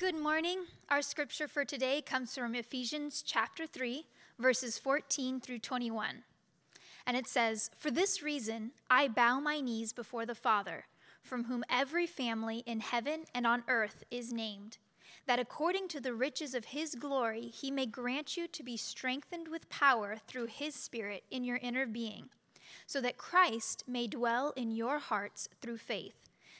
Good morning. Our scripture for today comes from Ephesians chapter 3, verses 14 through 21. And it says, For this reason I bow my knees before the Father, from whom every family in heaven and on earth is named, that according to the riches of his glory he may grant you to be strengthened with power through his Spirit in your inner being, so that Christ may dwell in your hearts through faith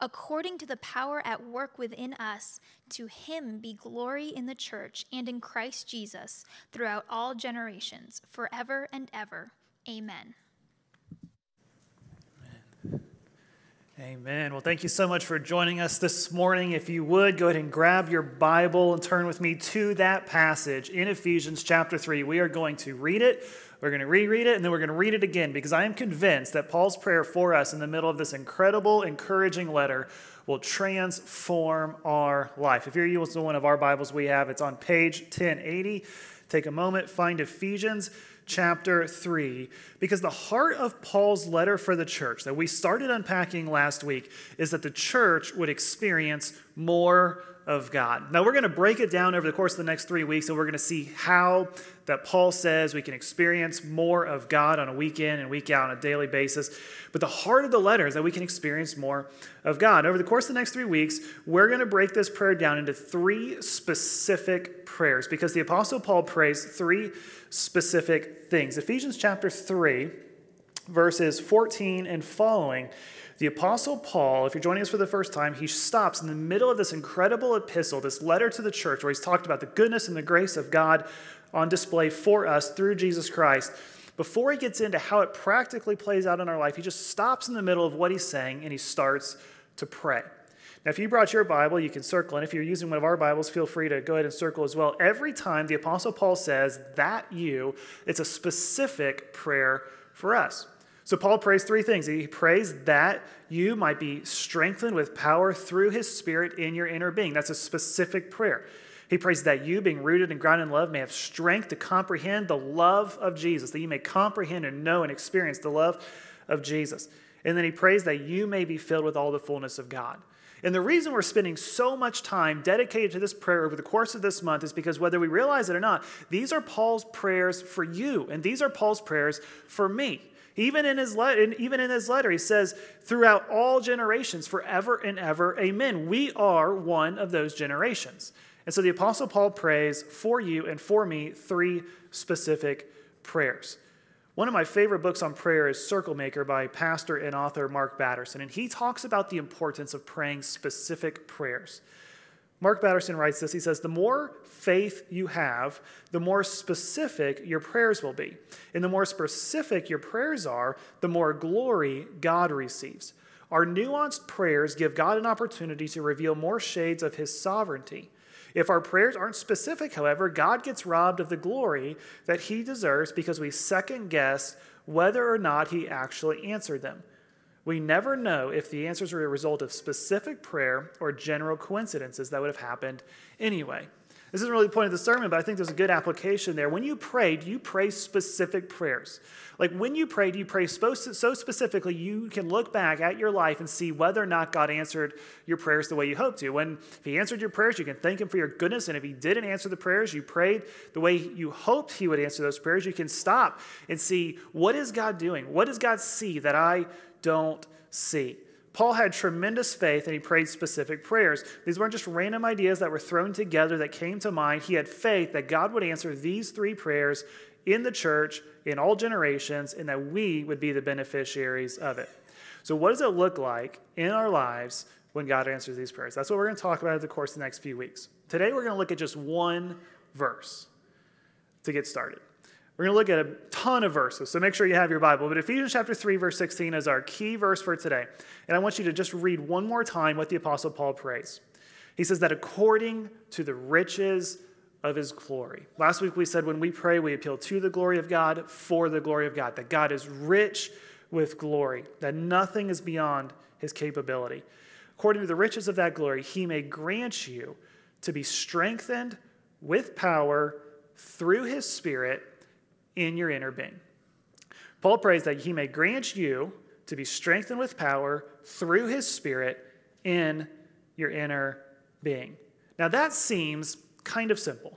according to the power at work within us, to him be glory in the church and in Christ Jesus throughout all generations, forever and ever. Amen. Amen. Well, thank you so much for joining us this morning. If you would, go ahead and grab your Bible and turn with me to that passage in Ephesians chapter 3. We are going to read it we're going to reread it and then we're going to read it again because I am convinced that Paul's prayer for us in the middle of this incredible, encouraging letter will transform our life. If you're using one of our Bibles we have, it's on page 1080. Take a moment, find Ephesians chapter 3, because the heart of Paul's letter for the church that we started unpacking last week is that the church would experience more of God. Now, we're going to break it down over the course of the next three weeks, and we're going to see how that Paul says we can experience more of God on a week in and week out on a daily basis. But the heart of the letter is that we can experience more of God. Over the course of the next three weeks, we're going to break this prayer down into three specific prayers because the Apostle Paul prays three specific things. Ephesians chapter 3, verses 14 and following the Apostle Paul, if you're joining us for the first time, he stops in the middle of this incredible epistle, this letter to the church, where he's talked about the goodness and the grace of God on display for us through Jesus Christ. Before he gets into how it practically plays out in our life, he just stops in the middle of what he's saying and he starts to pray. Now, if you brought your Bible, you can circle. And if you're using one of our Bibles, feel free to go ahead and circle as well. Every time the Apostle Paul says, that you, it's a specific prayer for us. So Paul prays three things. He prays that you might be strengthened with power through his spirit in your inner being. That's a specific prayer. He prays that you, being rooted and grounded in love, may have strength to comprehend the love of Jesus, that you may comprehend and know and experience the love of Jesus. And then he prays that you may be filled with all the fullness of God. And the reason we're spending so much time dedicated to this prayer over the course of this month is because whether we realize it or not, these are Paul's prayers for you, and these are Paul's prayers for me. Even in his letter, even in his letter, he says, throughout all generations, forever and ever, amen. We are one of those generations. And so the Apostle Paul prays for you and for me three specific prayers. One of my favorite books on prayer is Circle Maker by pastor and author Mark Batterson, and he talks about the importance of praying specific prayers. Mark Batterson writes this. He says, The more faith you have, the more specific your prayers will be. And the more specific your prayers are, the more glory God receives. Our nuanced prayers give God an opportunity to reveal more shades of His sovereignty. If our prayers aren't specific, however, God gets robbed of the glory that He deserves because we second guess whether or not He actually answered them. We never know if the answers are a result of specific prayer or general coincidences that would have happened anyway. This isn't really the point of the sermon, but I think there's a good application there. When you pray, do you pray specific prayers? Like when you pray, do you pray so specifically you can look back at your life and see whether or not God answered your prayers the way you hoped to? When if He answered your prayers, you can thank Him for your goodness. And if He didn't answer the prayers, you prayed the way you hoped He would answer those prayers, you can stop and see what is God doing? What does God see that I don't see. Paul had tremendous faith and he prayed specific prayers. These weren't just random ideas that were thrown together that came to mind. He had faith that God would answer these three prayers in the church in all generations and that we would be the beneficiaries of it. So, what does it look like in our lives when God answers these prayers? That's what we're going to talk about over the course of the next few weeks. Today, we're going to look at just one verse to get started. We're going to look at a ton of verses, so make sure you have your Bible. But Ephesians chapter 3, verse 16 is our key verse for today. And I want you to just read one more time what the Apostle Paul prays. He says that according to the riches of his glory. Last week we said when we pray, we appeal to the glory of God for the glory of God, that God is rich with glory, that nothing is beyond his capability. According to the riches of that glory, he may grant you to be strengthened with power through his spirit in your inner being. Paul prays that he may grant you to be strengthened with power through his spirit in your inner being. Now that seems kind of simple.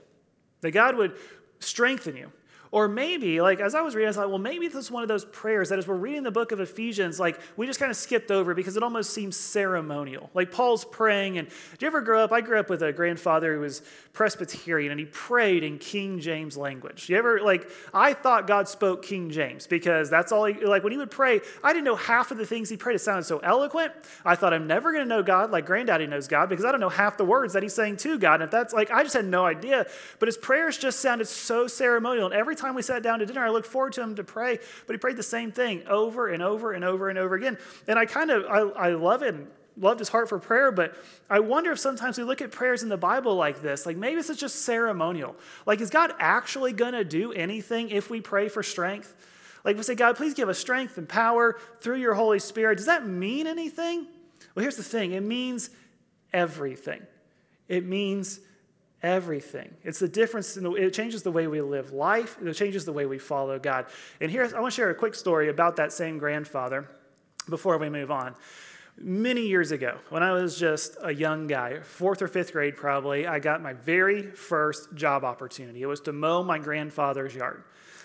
That God would strengthen you, or maybe, like, as I was reading, I like, well, maybe this is one of those prayers that as we're reading the book of Ephesians, like, we just kind of skipped over because it almost seems ceremonial. Like, Paul's praying, and do you ever grow up? I grew up with a grandfather who was Presbyterian, and he prayed in King James language. You ever, like, I thought God spoke King James because that's all he, like, when he would pray, I didn't know half of the things he prayed. It sounded so eloquent. I thought I'm never going to know God like granddaddy knows God because I don't know half the words that he's saying to God. And if that's, like, I just had no idea. But his prayers just sounded so ceremonial. And every time we sat down to dinner, I looked forward to him to pray, but he prayed the same thing over and over and over and over again. And I kind of, I, I love it loved his heart for prayer, but I wonder if sometimes we look at prayers in the Bible like this, like maybe it's just ceremonial. Like, is God actually going to do anything if we pray for strength? Like, we say, God, please give us strength and power through your Holy Spirit. Does that mean anything? Well, here's the thing it means everything. It means everything. It's the difference, in the, it changes the way we live life, it changes the way we follow God. And here, I want to share a quick story about that same grandfather before we move on. Many years ago, when I was just a young guy, fourth or fifth grade probably, I got my very first job opportunity. It was to mow my grandfather's yard.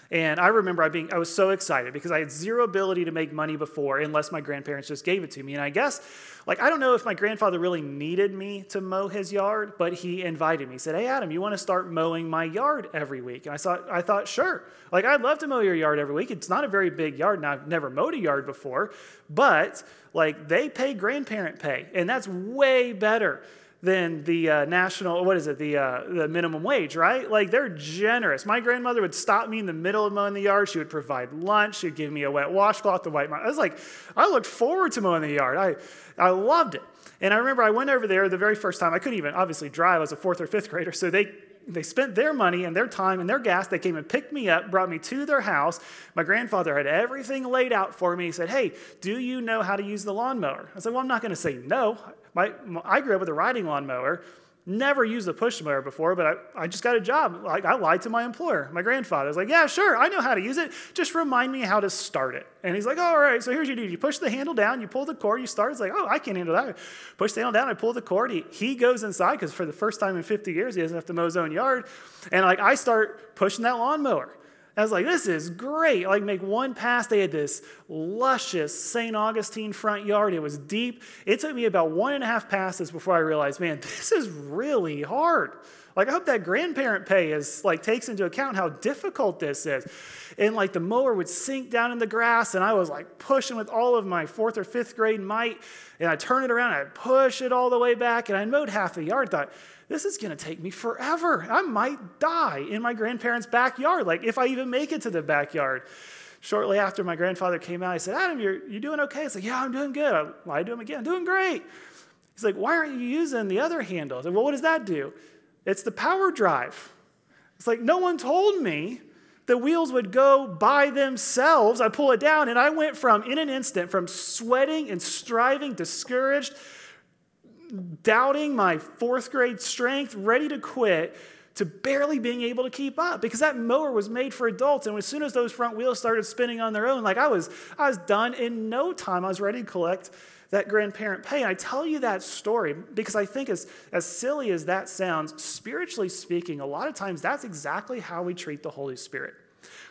And I remember I being I was so excited because I had zero ability to make money before unless my grandparents just gave it to me. And I guess like I don't know if my grandfather really needed me to mow his yard, but he invited me. He said, "Hey Adam, you want to start mowing my yard every week?" And I thought I thought, "Sure." Like I'd love to mow your yard every week. It's not a very big yard, and I've never mowed a yard before, but like they pay grandparent pay, and that's way better than the uh, national, what is it, the, uh, the minimum wage, right? Like they're generous. My grandmother would stop me in the middle of mowing the yard. She would provide lunch. She'd give me a wet washcloth to wipe my, I was like, I looked forward to mowing the yard. I, I loved it. And I remember I went over there the very first time. I couldn't even obviously drive. I was a fourth or fifth grader. So they, they spent their money and their time and their gas. They came and picked me up, brought me to their house. My grandfather had everything laid out for me. He said, Hey, do you know how to use the lawnmower? I said, Well, I'm not going to say no. My, I grew up with a riding lawnmower. Never used a push mower before, but I, I just got a job. Like I lied to my employer. My grandfather was like, Yeah, sure, I know how to use it. Just remind me how to start it. And he's like, All right, so here's what you do. You push the handle down, you pull the cord, you start. It's like, Oh, I can't handle that. Push the handle down, I pull the cord. He, he goes inside because for the first time in 50 years, he doesn't have to mow his own yard. And like I start pushing that lawnmower. I was like, this is great. Like, make one pass. They had this luscious St. Augustine front yard. It was deep. It took me about one and a half passes before I realized, man, this is really hard. Like, I hope that grandparent pay is like takes into account how difficult this is. And like the mower would sink down in the grass, and I was like pushing with all of my fourth or fifth grade might. And I turn it around, I push it all the way back, and I mowed half the yard. Thought, this is going to take me forever. I might die in my grandparents' backyard, like if I even make it to the backyard. Shortly after my grandfather came out, I said, Adam, you're, you doing okay? He's like, yeah, I'm doing good. I lied to him again, I'm doing great. He's like, why aren't you using the other handle? I said, well, what does that do? It's the power drive. It's like, no one told me the wheels would go by themselves. I pull it down, and I went from, in an instant, from sweating and striving, discouraged, doubting my fourth grade strength, ready to quit, to barely being able to keep up because that mower was made for adults. And as soon as those front wheels started spinning on their own, like I was, I was done in no time. I was ready to collect that grandparent pay. And I tell you that story because I think, as, as silly as that sounds, spiritually speaking, a lot of times that's exactly how we treat the Holy Spirit.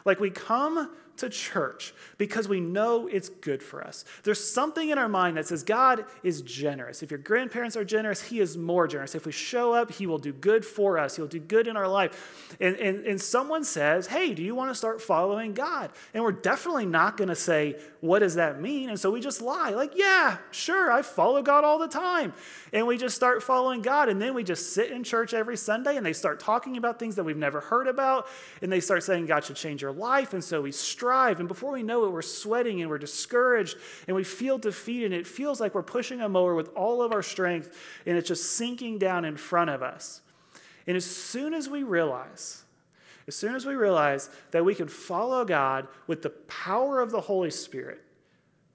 Like we come to church because we know it's good for us. There's something in our mind that says God is generous. If your grandparents are generous, He is more generous. If we show up, He will do good for us, He'll do good in our life. And, and, and someone says, Hey, do you want to start following God? And we're definitely not going to say, What does that mean? And so we just lie, like, Yeah, sure, I follow God all the time. And we just start following God. And then we just sit in church every Sunday and they start talking about things that we've never heard about. And they start saying God should change your life. And so we strive. And before we know it, we're sweating and we're discouraged and we feel defeated. And it feels like we're pushing a mower with all of our strength and it's just sinking down in front of us. And as soon as we realize, as soon as we realize that we can follow God with the power of the Holy Spirit,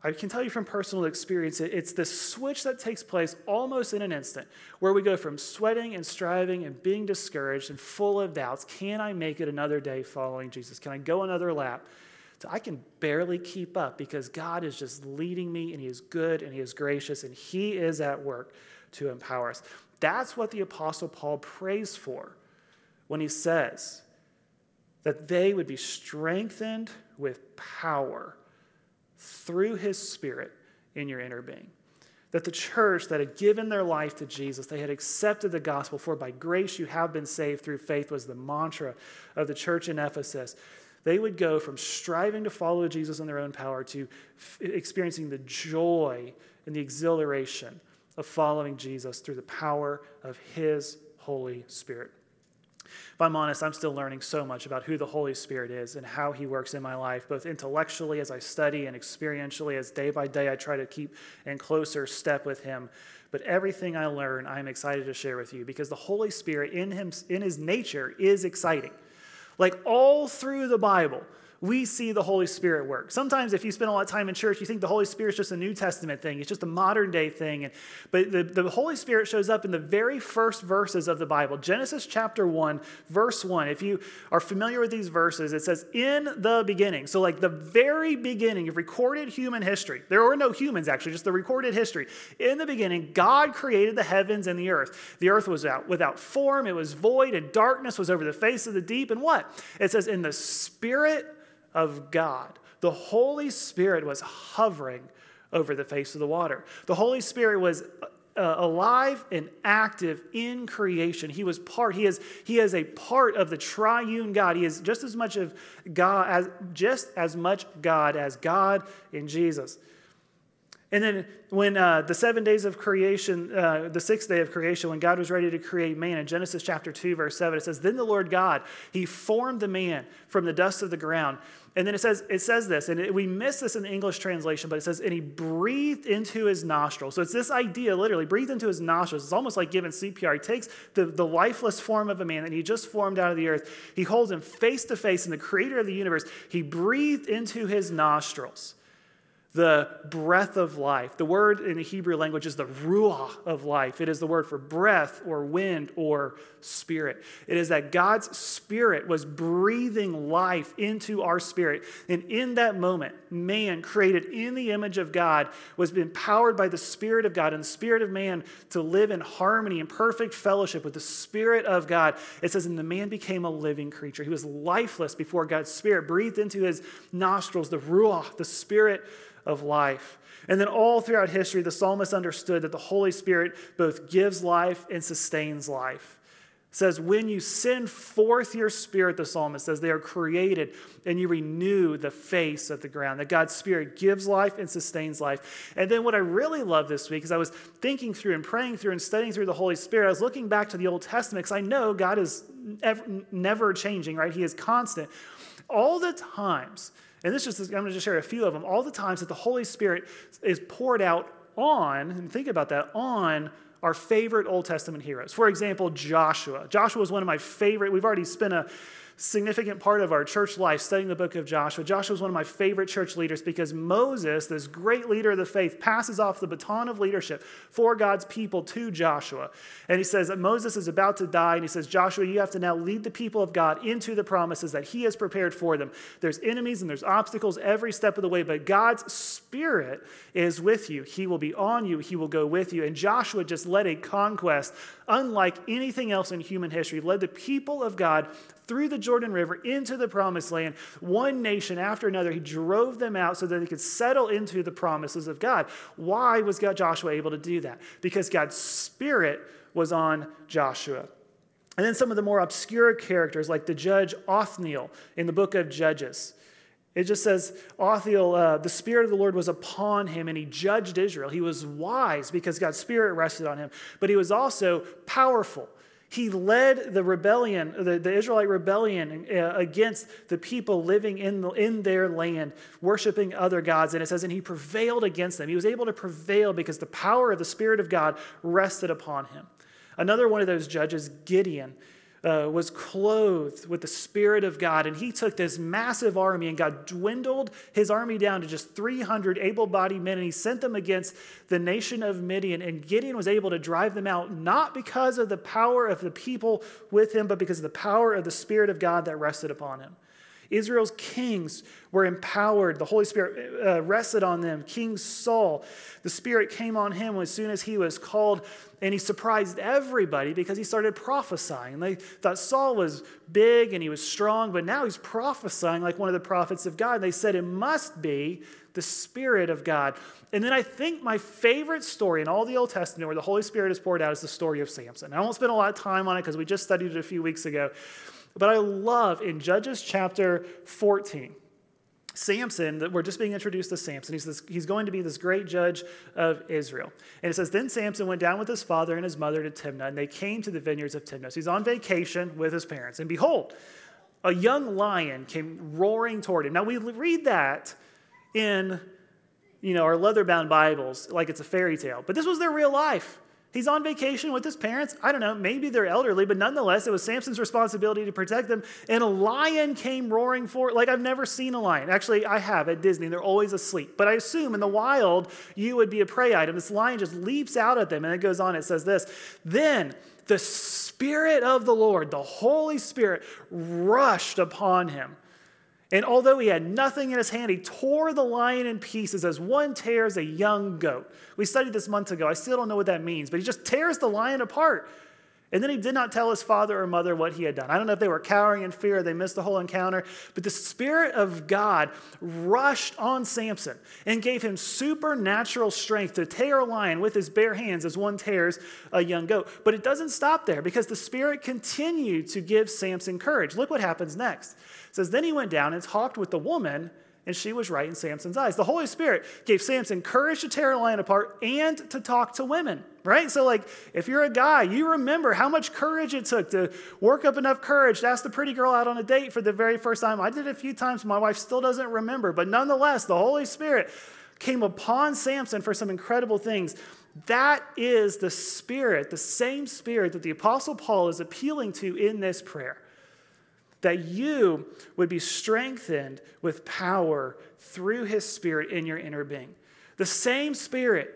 I can tell you from personal experience, it's the switch that takes place almost in an instant where we go from sweating and striving and being discouraged and full of doubts. Can I make it another day following Jesus? Can I go another lap? I can barely keep up because God is just leading me and He is good and He is gracious and He is at work to empower us. That's what the Apostle Paul prays for when he says that they would be strengthened with power through his spirit in your inner being. That the church that had given their life to Jesus, they had accepted the gospel, for by grace you have been saved through faith, was the mantra of the church in Ephesus. They would go from striving to follow Jesus in their own power to f- experiencing the joy and the exhilaration of following Jesus through the power of His Holy Spirit. If I'm honest, I'm still learning so much about who the Holy Spirit is and how He works in my life, both intellectually as I study and experientially as day by day I try to keep in closer step with Him. But everything I learn, I'm excited to share with you because the Holy Spirit in, him, in His nature is exciting. Like all through the Bible, we see the Holy Spirit work. Sometimes, if you spend a lot of time in church, you think the Holy Spirit is just a New Testament thing, it's just a modern day thing. But the, the Holy Spirit shows up in the very first verses of the Bible. Genesis chapter 1, verse 1. If you are familiar with these verses, it says, In the beginning. So, like the very beginning of recorded human history, there were no humans actually, just the recorded history. In the beginning, God created the heavens and the earth. The earth was out without form, it was void, and darkness was over the face of the deep. And what? It says, In the Spirit of God. The Holy Spirit was hovering over the face of the water. The Holy Spirit was uh, alive and active in creation. He was part, he is, he is a part of the triune God. He is just as much of God as just as much God as God in Jesus. And then when uh, the seven days of creation, uh, the sixth day of creation, when God was ready to create man, in Genesis chapter 2, verse 7, it says, Then the Lord God, he formed the man from the dust of the ground. And then it says, it says this, and it, we miss this in the English translation, but it says, and he breathed into his nostrils. So it's this idea, literally, breathed into his nostrils. It's almost like giving CPR. He takes the, the lifeless form of a man that he just formed out of the earth. He holds him face to face in the creator of the universe. He breathed into his nostrils the breath of life. The word in the Hebrew language is the ruah of life. It is the word for breath or wind or spirit. It is that God's spirit was breathing life into our spirit. And in that moment, man created in the image of God was empowered by the spirit of God and the spirit of man to live in harmony and perfect fellowship with the spirit of God. It says, and the man became a living creature. He was lifeless before God's spirit breathed into his nostrils the ruah, the spirit of life. And then all throughout history, the psalmist understood that the Holy Spirit both gives life and sustains life. It says, when you send forth your spirit, the psalmist says, they are created and you renew the face of the ground. That God's spirit gives life and sustains life. And then what I really love this week is I was thinking through and praying through and studying through the Holy Spirit. I was looking back to the Old Testament because I know God is never changing, right? He is constant. All the times and this just I'm going to just share a few of them. All the times that the Holy Spirit is poured out on, and think about that, on our favorite Old Testament heroes. For example, Joshua. Joshua is one of my favorite. We've already spent a significant part of our church life studying the book of Joshua. Joshua is one of my favorite church leaders because Moses, this great leader of the faith, passes off the baton of leadership for God's people to Joshua. And he says that Moses is about to die, and he says, Joshua, you have to now lead the people of God into the promises that he has prepared for them. There's enemies and there's obstacles every step of the way, but God's Spirit is with you. He will be on you, He will go with you. And Joshua just led a conquest unlike anything else in human history, led the people of God through the Jordan River into the promised land, one nation after another. He drove them out so that they could settle into the promises of God. Why was God, Joshua able to do that? Because God's Spirit was on Joshua. And then some of the more obscure characters, like the judge Othniel in the book of Judges. It just says, Othniel, uh, the Spirit of the Lord was upon him and he judged Israel. He was wise because God's Spirit rested on him, but he was also powerful. He led the rebellion, the, the Israelite rebellion uh, against the people living in, the, in their land, worshiping other gods. And it says, and he prevailed against them. He was able to prevail because the power of the Spirit of God rested upon him. Another one of those judges, Gideon. Uh, was clothed with the Spirit of God, and he took this massive army, and God dwindled his army down to just 300 able bodied men, and he sent them against the nation of Midian. And Gideon was able to drive them out, not because of the power of the people with him, but because of the power of the Spirit of God that rested upon him. Israel's kings were empowered. The Holy Spirit uh, rested on them. King Saul, the Spirit came on him as soon as he was called, and he surprised everybody because he started prophesying. They thought Saul was big and he was strong, but now he's prophesying like one of the prophets of God. They said it must be the Spirit of God. And then I think my favorite story in all the Old Testament where the Holy Spirit is poured out is the story of Samson. I won't spend a lot of time on it because we just studied it a few weeks ago. But I love in Judges chapter 14, Samson, that we're just being introduced to Samson. He's, this, he's going to be this great judge of Israel. And it says, Then Samson went down with his father and his mother to Timnah, and they came to the vineyards of Timnah. So he's on vacation with his parents. And behold, a young lion came roaring toward him. Now we read that in you know, our leather bound Bibles like it's a fairy tale, but this was their real life. He's on vacation with his parents. I don't know, maybe they're elderly, but nonetheless, it was Samson's responsibility to protect them. And a lion came roaring for like I've never seen a lion. Actually, I have at Disney. They're always asleep. But I assume in the wild, you would be a prey item. This lion just leaps out at them, and it goes on. It says this Then the Spirit of the Lord, the Holy Spirit, rushed upon him. And although he had nothing in his hand, he tore the lion in pieces as one tears a young goat. We studied this months ago. I still don't know what that means, but he just tears the lion apart. And then he did not tell his father or mother what he had done. I don't know if they were cowering in fear, they missed the whole encounter, but the Spirit of God rushed on Samson and gave him supernatural strength to tear a lion with his bare hands as one tears a young goat. But it doesn't stop there because the Spirit continued to give Samson courage. Look what happens next. It says, Then he went down and talked with the woman, and she was right in Samson's eyes. The Holy Spirit gave Samson courage to tear a lion apart and to talk to women, right? So, like, if you're a guy, you remember how much courage it took to work up enough courage to ask the pretty girl out on a date for the very first time. I did it a few times, my wife still doesn't remember, but nonetheless, the Holy Spirit came upon Samson for some incredible things. That is the spirit, the same spirit that the Apostle Paul is appealing to in this prayer that you would be strengthened with power through his spirit in your inner being. The same spirit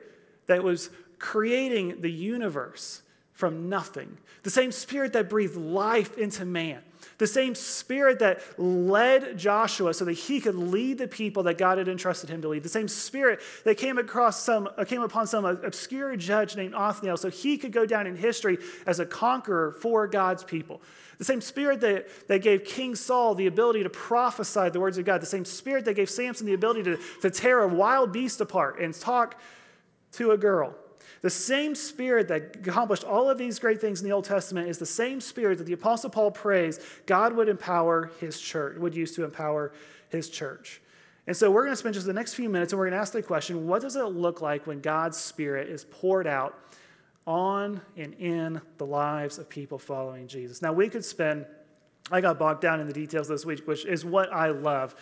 that was creating the universe from nothing, the same spirit that breathed life into man, the same spirit that led Joshua so that he could lead the people that God had entrusted him to lead, the same spirit that came across some uh, came upon some obscure judge named Othniel so he could go down in history as a conqueror for God's people. The same spirit that, that gave King Saul the ability to prophesy the words of God, the same spirit that gave Samson the ability to, to tear a wild beast apart and talk to a girl. The same spirit that accomplished all of these great things in the Old Testament is the same spirit that the Apostle Paul prays God would empower his church, would use to empower his church. And so we're going to spend just the next few minutes and we're going to ask the question what does it look like when God's spirit is poured out on and in the lives of people following Jesus. Now, we could spend, I got bogged down in the details this week, which is what I love.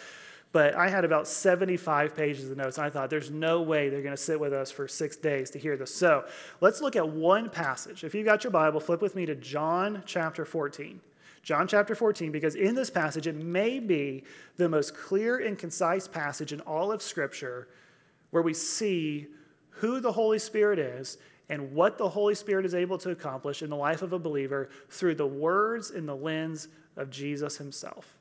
But I had about 75 pages of notes, and I thought there's no way they're going to sit with us for six days to hear this. So let's look at one passage. If you've got your Bible, flip with me to John chapter 14. John chapter 14, because in this passage, it may be the most clear and concise passage in all of Scripture where we see who the Holy Spirit is and what the Holy Spirit is able to accomplish in the life of a believer through the words and the lens of Jesus himself.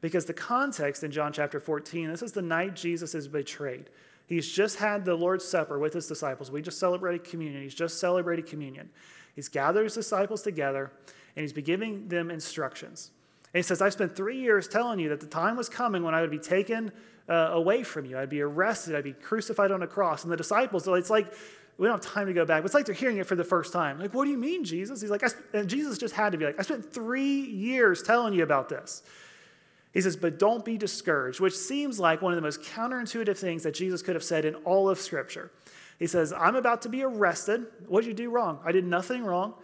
Because the context in John chapter 14, this is the night Jesus is betrayed. He's just had the Lord's Supper with his disciples. We just celebrated communion. He's just celebrated communion. He's gathered his disciples together and he's giving them instructions. And he says, I've spent three years telling you that the time was coming when I would be taken uh, away from you. I'd be arrested. I'd be crucified on a cross. And the disciples, it's like we don't have time to go back. It's like they're hearing it for the first time. Like, what do you mean, Jesus? He's like, and Jesus just had to be like, I spent three years telling you about this. He says, but don't be discouraged, which seems like one of the most counterintuitive things that Jesus could have said in all of Scripture. He says, I'm about to be arrested. What did you do wrong? I did nothing wrong.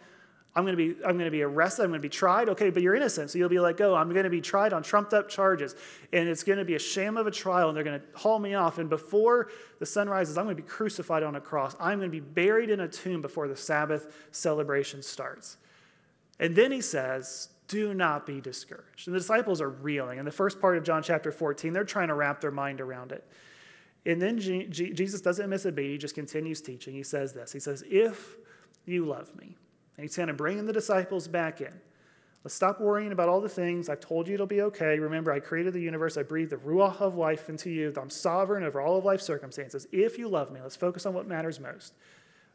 I'm going to be I'm going to be arrested. I'm going to be tried. Okay, but you're innocent, so you'll be let go. Oh, I'm going to be tried on trumped up charges, and it's going to be a sham of a trial, and they're going to haul me off. And before the sun rises, I'm going to be crucified on a cross. I'm going to be buried in a tomb before the Sabbath celebration starts. And then he says, do not be discouraged. And the disciples are reeling. In the first part of John chapter 14, they're trying to wrap their mind around it. And then G- G- Jesus doesn't miss a beat. He just continues teaching. He says this He says, If you love me, he's kind of bringing the disciples back in. Let's stop worrying about all the things. I've told you it'll be okay. Remember, I created the universe. I breathed the ruach of life into you. I'm sovereign over all of life's circumstances. If you love me, let's focus on what matters most.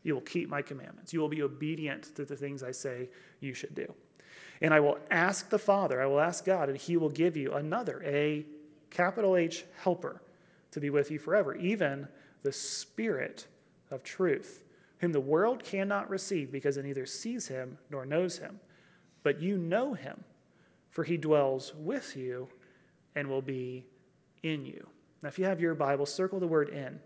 You will keep my commandments. You will be obedient to the things I say you should do. And I will ask the Father, I will ask God, and he will give you another, a capital H helper to be with you forever, even the Spirit of truth, whom the world cannot receive because it neither sees him nor knows him but you know him, for he dwells with you and will be in you. Now, if you have your Bible, circle the word in.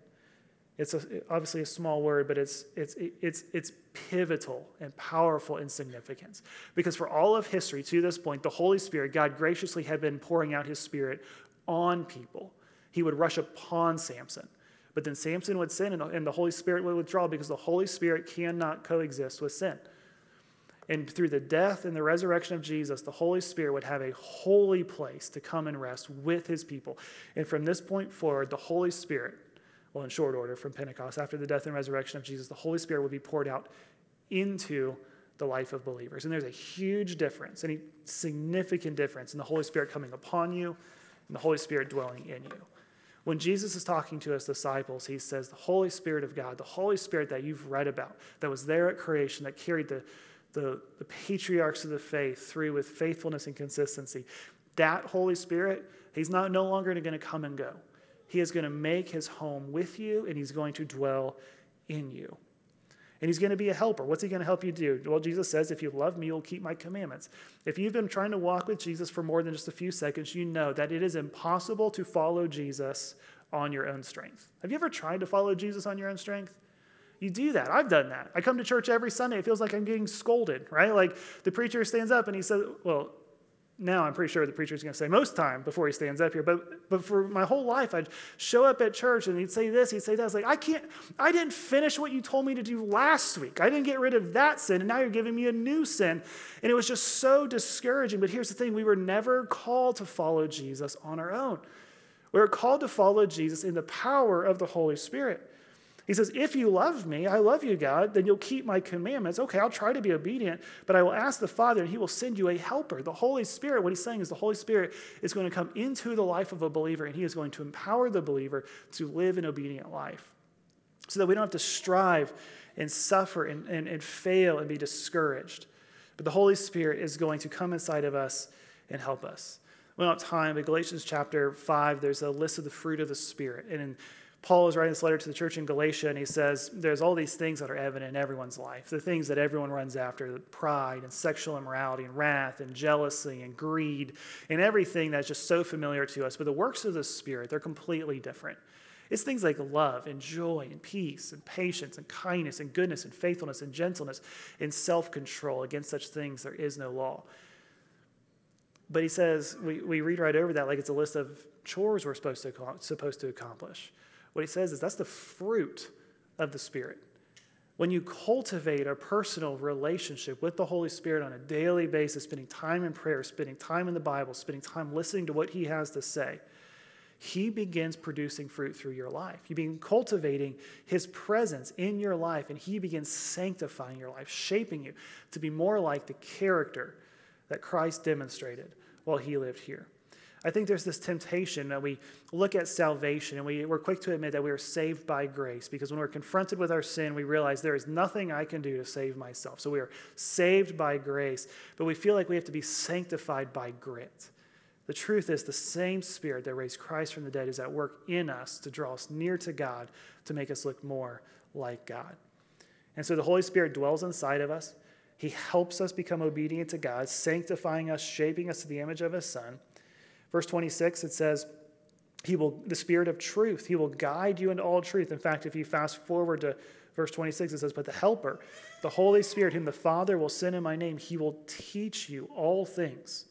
It's a, obviously a small word, but it's, it's, it's, it's pivotal and powerful in significance. Because for all of history to this point, the Holy Spirit, God graciously had been pouring out his Spirit on people. He would rush upon Samson. But then Samson would sin and the Holy Spirit would withdraw because the Holy Spirit cannot coexist with sin. And through the death and the resurrection of Jesus, the Holy Spirit would have a holy place to come and rest with his people. And from this point forward, the Holy Spirit, well, in short order, from Pentecost, after the death and resurrection of Jesus, the Holy Spirit would be poured out into the life of believers. And there's a huge difference, any significant difference in the Holy Spirit coming upon you and the Holy Spirit dwelling in you. When Jesus is talking to his disciples, he says, The Holy Spirit of God, the Holy Spirit that you've read about, that was there at creation, that carried the the, the patriarchs of the faith through with faithfulness and consistency. That Holy Spirit, He's not no longer going to come and go. He is going to make His home with you and He's going to dwell in you. And He's going to be a helper. What's He going to help you do? Well, Jesus says, if you love me, you'll keep my commandments. If you've been trying to walk with Jesus for more than just a few seconds, you know that it is impossible to follow Jesus on your own strength. Have you ever tried to follow Jesus on your own strength? You do that. I've done that. I come to church every Sunday. It feels like I'm getting scolded, right? Like the preacher stands up and he says, well, now I'm pretty sure the preacher's going to say most time before he stands up here, but, but for my whole life, I'd show up at church and he'd say this, he'd say that. I was like, I can't, I didn't finish what you told me to do last week. I didn't get rid of that sin, and now you're giving me a new sin. And it was just so discouraging. But here's the thing we were never called to follow Jesus on our own. We were called to follow Jesus in the power of the Holy Spirit. He says, If you love me, I love you, God, then you'll keep my commandments. Okay, I'll try to be obedient, but I will ask the Father, and he will send you a helper. The Holy Spirit, what he's saying is the Holy Spirit is going to come into the life of a believer, and he is going to empower the believer to live an obedient life so that we don't have to strive and suffer and, and, and fail and be discouraged. But the Holy Spirit is going to come inside of us and help us. We don't have time, but Galatians chapter 5, there's a list of the fruit of the Spirit. And in Paul is writing this letter to the church in Galatia, and he says there's all these things that are evident in everyone's life. The things that everyone runs after pride and sexual immorality and wrath and jealousy and greed and everything that's just so familiar to us. But the works of the Spirit, they're completely different. It's things like love and joy and peace and patience and kindness and goodness and faithfulness and gentleness and self control. Against such things, there is no law. But he says, we, we read right over that like it's a list of chores we're supposed to, supposed to accomplish. What he says is that's the fruit of the Spirit. When you cultivate a personal relationship with the Holy Spirit on a daily basis, spending time in prayer, spending time in the Bible, spending time listening to what he has to say, he begins producing fruit through your life. You begin cultivating his presence in your life, and he begins sanctifying your life, shaping you to be more like the character that Christ demonstrated while he lived here. I think there's this temptation that we look at salvation and we, we're quick to admit that we are saved by grace because when we're confronted with our sin, we realize there is nothing I can do to save myself. So we are saved by grace, but we feel like we have to be sanctified by grit. The truth is, the same Spirit that raised Christ from the dead is at work in us to draw us near to God, to make us look more like God. And so the Holy Spirit dwells inside of us. He helps us become obedient to God, sanctifying us, shaping us to the image of His Son. Verse 26, it says, He will, the Spirit of truth, He will guide you into all truth. In fact, if you fast forward to verse 26, it says, But the Helper, the Holy Spirit, whom the Father will send in my name, He will teach you all things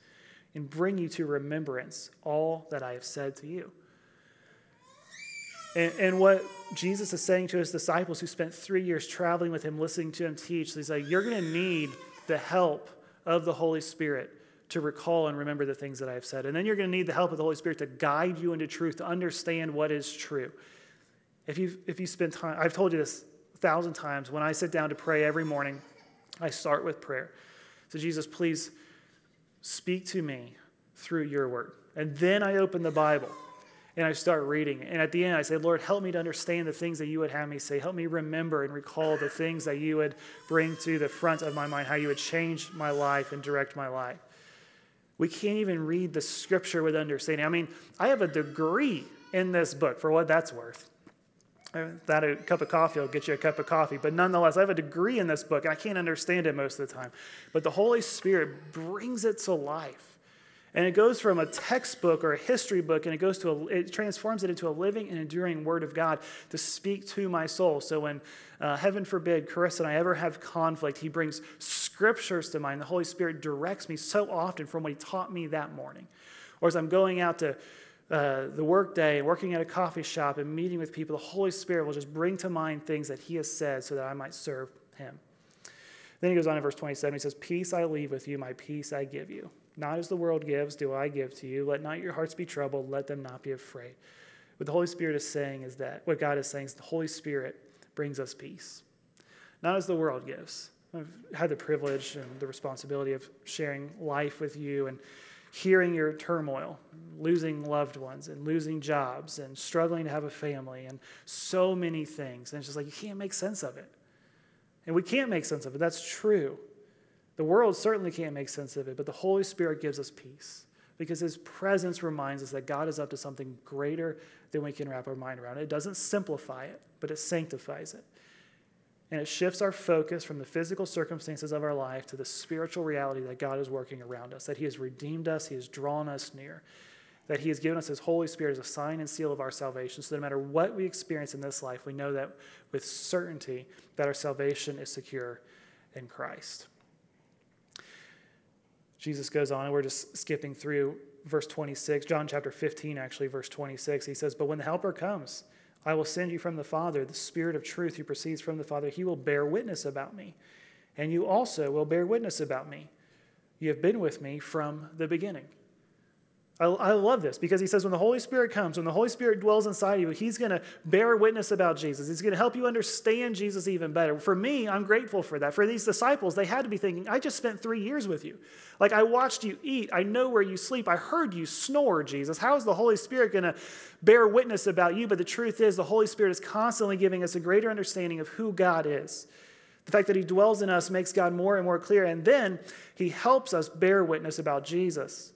and bring you to remembrance all that I have said to you. And, and, what Jesus is saying to his disciples who spent three years traveling with him, listening to him teach, he's like, You're going to need the help of the Holy Spirit to recall and remember the things that I have said. And then you're going to need the help of the Holy Spirit to guide you into truth, to understand what is true. If you, if you spend time, I've told you this a thousand times, when I sit down to pray every morning, I start with prayer. So, Jesus, please speak to me through your word. And then I open the Bible and I start reading. And at the end, I say, Lord, help me to understand the things that you would have me say. Help me remember and recall the things that you would bring to the front of my mind, how you would change my life and direct my life. We can't even read the scripture with understanding. I mean, I have a degree in this book for what that's worth. Uh, that a cup of coffee will get you a cup of coffee. But nonetheless, I have a degree in this book, and I can't understand it most of the time. But the Holy Spirit brings it to life. And it goes from a textbook or a history book, and it goes to a, it transforms it into a living and enduring Word of God to speak to my soul. So when, uh, heaven forbid, Carissa and I ever have conflict, He brings scriptures to mind. The Holy Spirit directs me so often from what He taught me that morning. Or as I'm going out to uh, the workday, working at a coffee shop, and meeting with people, the Holy Spirit will just bring to mind things that He has said so that I might serve Him. Then he goes on in verse 27. He says, Peace I leave with you, my peace I give you. Not as the world gives, do I give to you. Let not your hearts be troubled, let them not be afraid. What the Holy Spirit is saying is that, what God is saying is the Holy Spirit brings us peace. Not as the world gives. I've had the privilege and the responsibility of sharing life with you and hearing your turmoil, losing loved ones and losing jobs and struggling to have a family and so many things. And it's just like you can't make sense of it. And we can't make sense of it. That's true. The world certainly can't make sense of it, but the Holy Spirit gives us peace because His presence reminds us that God is up to something greater than we can wrap our mind around. It doesn't simplify it, but it sanctifies it. And it shifts our focus from the physical circumstances of our life to the spiritual reality that God is working around us, that He has redeemed us, He has drawn us near, that He has given us His Holy Spirit as a sign and seal of our salvation. So that no matter what we experience in this life, we know that with certainty that our salvation is secure in Christ. Jesus goes on, and we're just skipping through verse 26, John chapter 15, actually, verse 26. He says, But when the Helper comes, I will send you from the Father, the Spirit of truth who proceeds from the Father. He will bear witness about me, and you also will bear witness about me. You have been with me from the beginning. I, I love this because he says when the Holy Spirit comes, when the Holy Spirit dwells inside you, he's going to bear witness about Jesus. He's going to help you understand Jesus even better. For me, I'm grateful for that. For these disciples, they had to be thinking, I just spent three years with you. Like I watched you eat. I know where you sleep. I heard you snore, Jesus. How is the Holy Spirit going to bear witness about you? But the truth is, the Holy Spirit is constantly giving us a greater understanding of who God is. The fact that he dwells in us makes God more and more clear. And then he helps us bear witness about Jesus.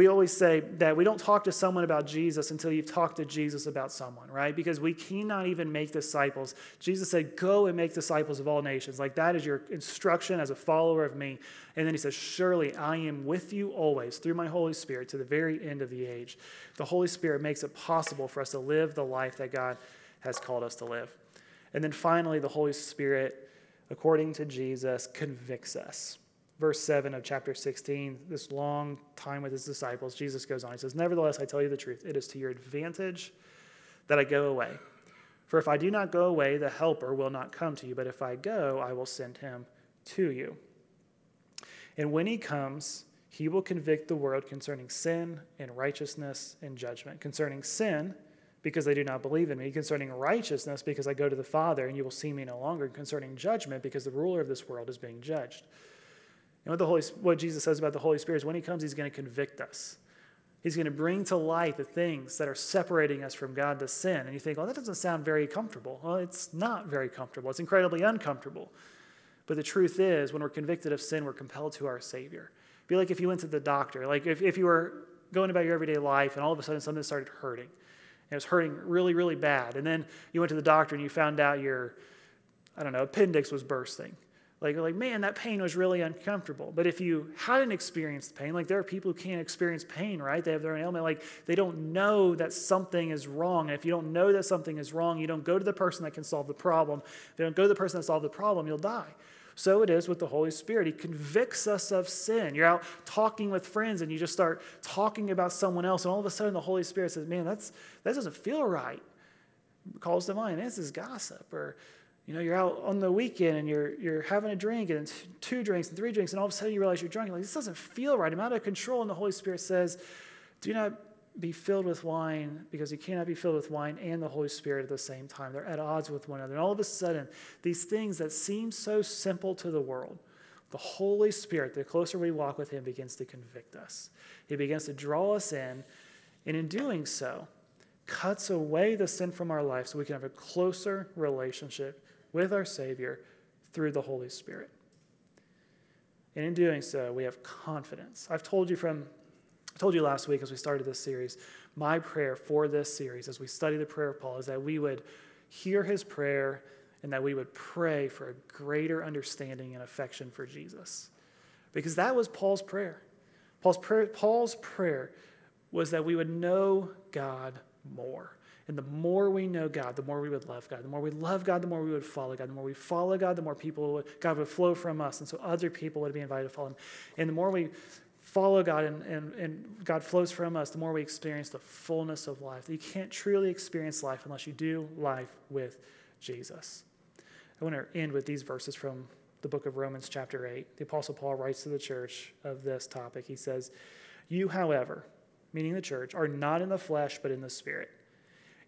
We always say that we don't talk to someone about Jesus until you've talked to Jesus about someone, right? Because we cannot even make disciples. Jesus said, Go and make disciples of all nations. Like that is your instruction as a follower of me. And then he says, Surely I am with you always through my Holy Spirit to the very end of the age. The Holy Spirit makes it possible for us to live the life that God has called us to live. And then finally, the Holy Spirit, according to Jesus, convicts us verse 7 of chapter 16, this long time with his disciples, Jesus goes on. He says, Nevertheless, I tell you the truth. It is to your advantage that I go away. For if I do not go away, the Helper will not come to you. But if I go, I will send him to you. And when he comes, he will convict the world concerning sin and righteousness and judgment. Concerning sin, because they do not believe in me. Concerning righteousness, because I go to the Father and you will see me no longer. Concerning judgment, because the ruler of this world is being judged. And what, the Holy, what Jesus says about the Holy Spirit is when He comes, He's going to convict us. He's going to bring to light the things that are separating us from God, the sin. And you think, well, that doesn't sound very comfortable. Well, it's not very comfortable. It's incredibly uncomfortable. But the truth is, when we're convicted of sin, we're compelled to our Savior. Be like if you went to the doctor, like if, if you were going about your everyday life and all of a sudden something started hurting. And it was hurting really, really bad. And then you went to the doctor and you found out your, I don't know, appendix was bursting. Like, like, man, that pain was really uncomfortable. But if you hadn't experienced pain, like there are people who can't experience pain, right? They have their own ailment. Like they don't know that something is wrong. And if you don't know that something is wrong, you don't go to the person that can solve the problem. If you don't go to the person that solved the problem, you'll die. So it is with the Holy Spirit. He convicts us of sin. You're out talking with friends and you just start talking about someone else, and all of a sudden the Holy Spirit says, Man, that's that doesn't feel right. Calls to mind, this is gossip, or You know, you're out on the weekend and you're, you're having a drink and two drinks and three drinks, and all of a sudden you realize you're drunk. You're like, this doesn't feel right. I'm out of control. And the Holy Spirit says, do not be filled with wine because you cannot be filled with wine and the Holy Spirit at the same time. They're at odds with one another. And all of a sudden, these things that seem so simple to the world, the Holy Spirit, the closer we walk with Him, begins to convict us. He begins to draw us in, and in doing so, cuts away the sin from our life so we can have a closer relationship with our Savior through the Holy Spirit. And in doing so, we have confidence. I've told you from I told you last week as we started this series, my prayer for this series as we study the prayer of Paul is that we would hear his prayer and that we would pray for a greater understanding and affection for Jesus. Because that was Paul's prayer. Paul's prayer, Paul's prayer was that we would know God more. And the more we know God, the more we would love God. The more we love God, the more we would follow God. The more we follow God, the more people would, God would flow from us. And so other people would be invited to follow Him. And the more we follow God and, and, and God flows from us, the more we experience the fullness of life. You can't truly experience life unless you do life with Jesus. I want to end with these verses from the book of Romans, chapter 8. The Apostle Paul writes to the church of this topic. He says, You, however, meaning the church, are not in the flesh, but in the Spirit.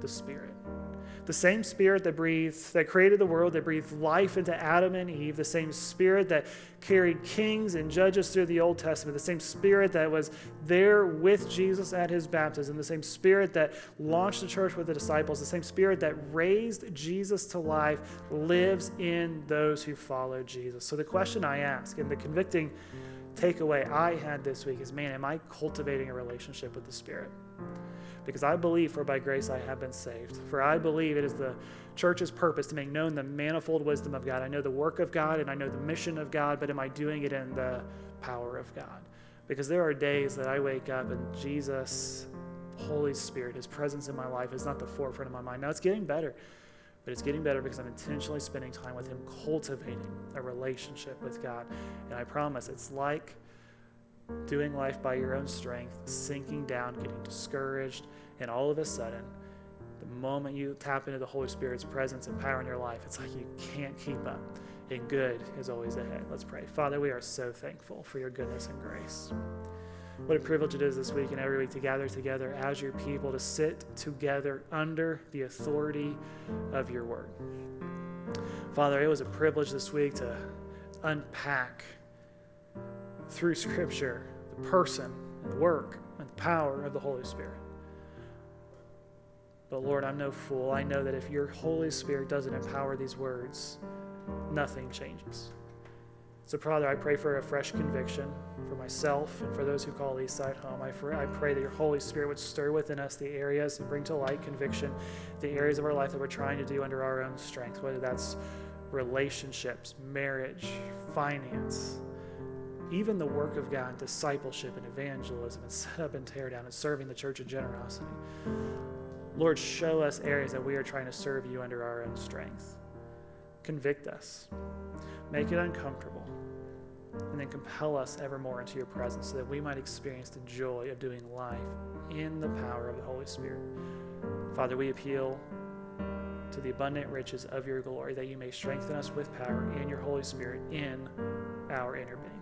the Spirit. The same spirit that breathed, that created the world, that breathed life into Adam and Eve, the same spirit that carried kings and judges through the Old Testament, the same spirit that was there with Jesus at his baptism, the same spirit that launched the church with the disciples, the same spirit that raised Jesus to life lives in those who follow Jesus. So the question I ask and the convicting takeaway I had this week is man, am I cultivating a relationship with the Spirit? Because I believe, for by grace I have been saved. For I believe it is the church's purpose to make known the manifold wisdom of God. I know the work of God and I know the mission of God, but am I doing it in the power of God? Because there are days that I wake up and Jesus, Holy Spirit, His presence in my life is not the forefront of my mind. Now it's getting better, but it's getting better because I'm intentionally spending time with Him, cultivating a relationship with God. And I promise it's like doing life by your own strength, sinking down, getting discouraged, and all of a sudden, the moment you tap into the Holy Spirit's presence and power in your life, it's like you can't keep up. And good is always ahead. Let's pray. Father, we are so thankful for your goodness and grace. What a privilege it is this week and every week to gather together as your people, to sit together under the authority of your word. Father, it was a privilege this week to unpack through Scripture the person and the work and the power of the Holy Spirit. But Lord, I'm no fool. I know that if your Holy Spirit doesn't empower these words, nothing changes. So, Father, I pray for a fresh conviction for myself and for those who call Eastside home. I, I pray that your Holy Spirit would stir within us the areas and bring to light conviction, the areas of our life that we're trying to do under our own strength, whether that's relationships, marriage, finance, even the work of God, discipleship and evangelism, and set up and tear down, and serving the church in generosity. Lord, show us areas that we are trying to serve you under our own strength. Convict us, make it uncomfortable, and then compel us evermore into your presence so that we might experience the joy of doing life in the power of the Holy Spirit. Father, we appeal to the abundant riches of your glory that you may strengthen us with power in your Holy Spirit in our inner being.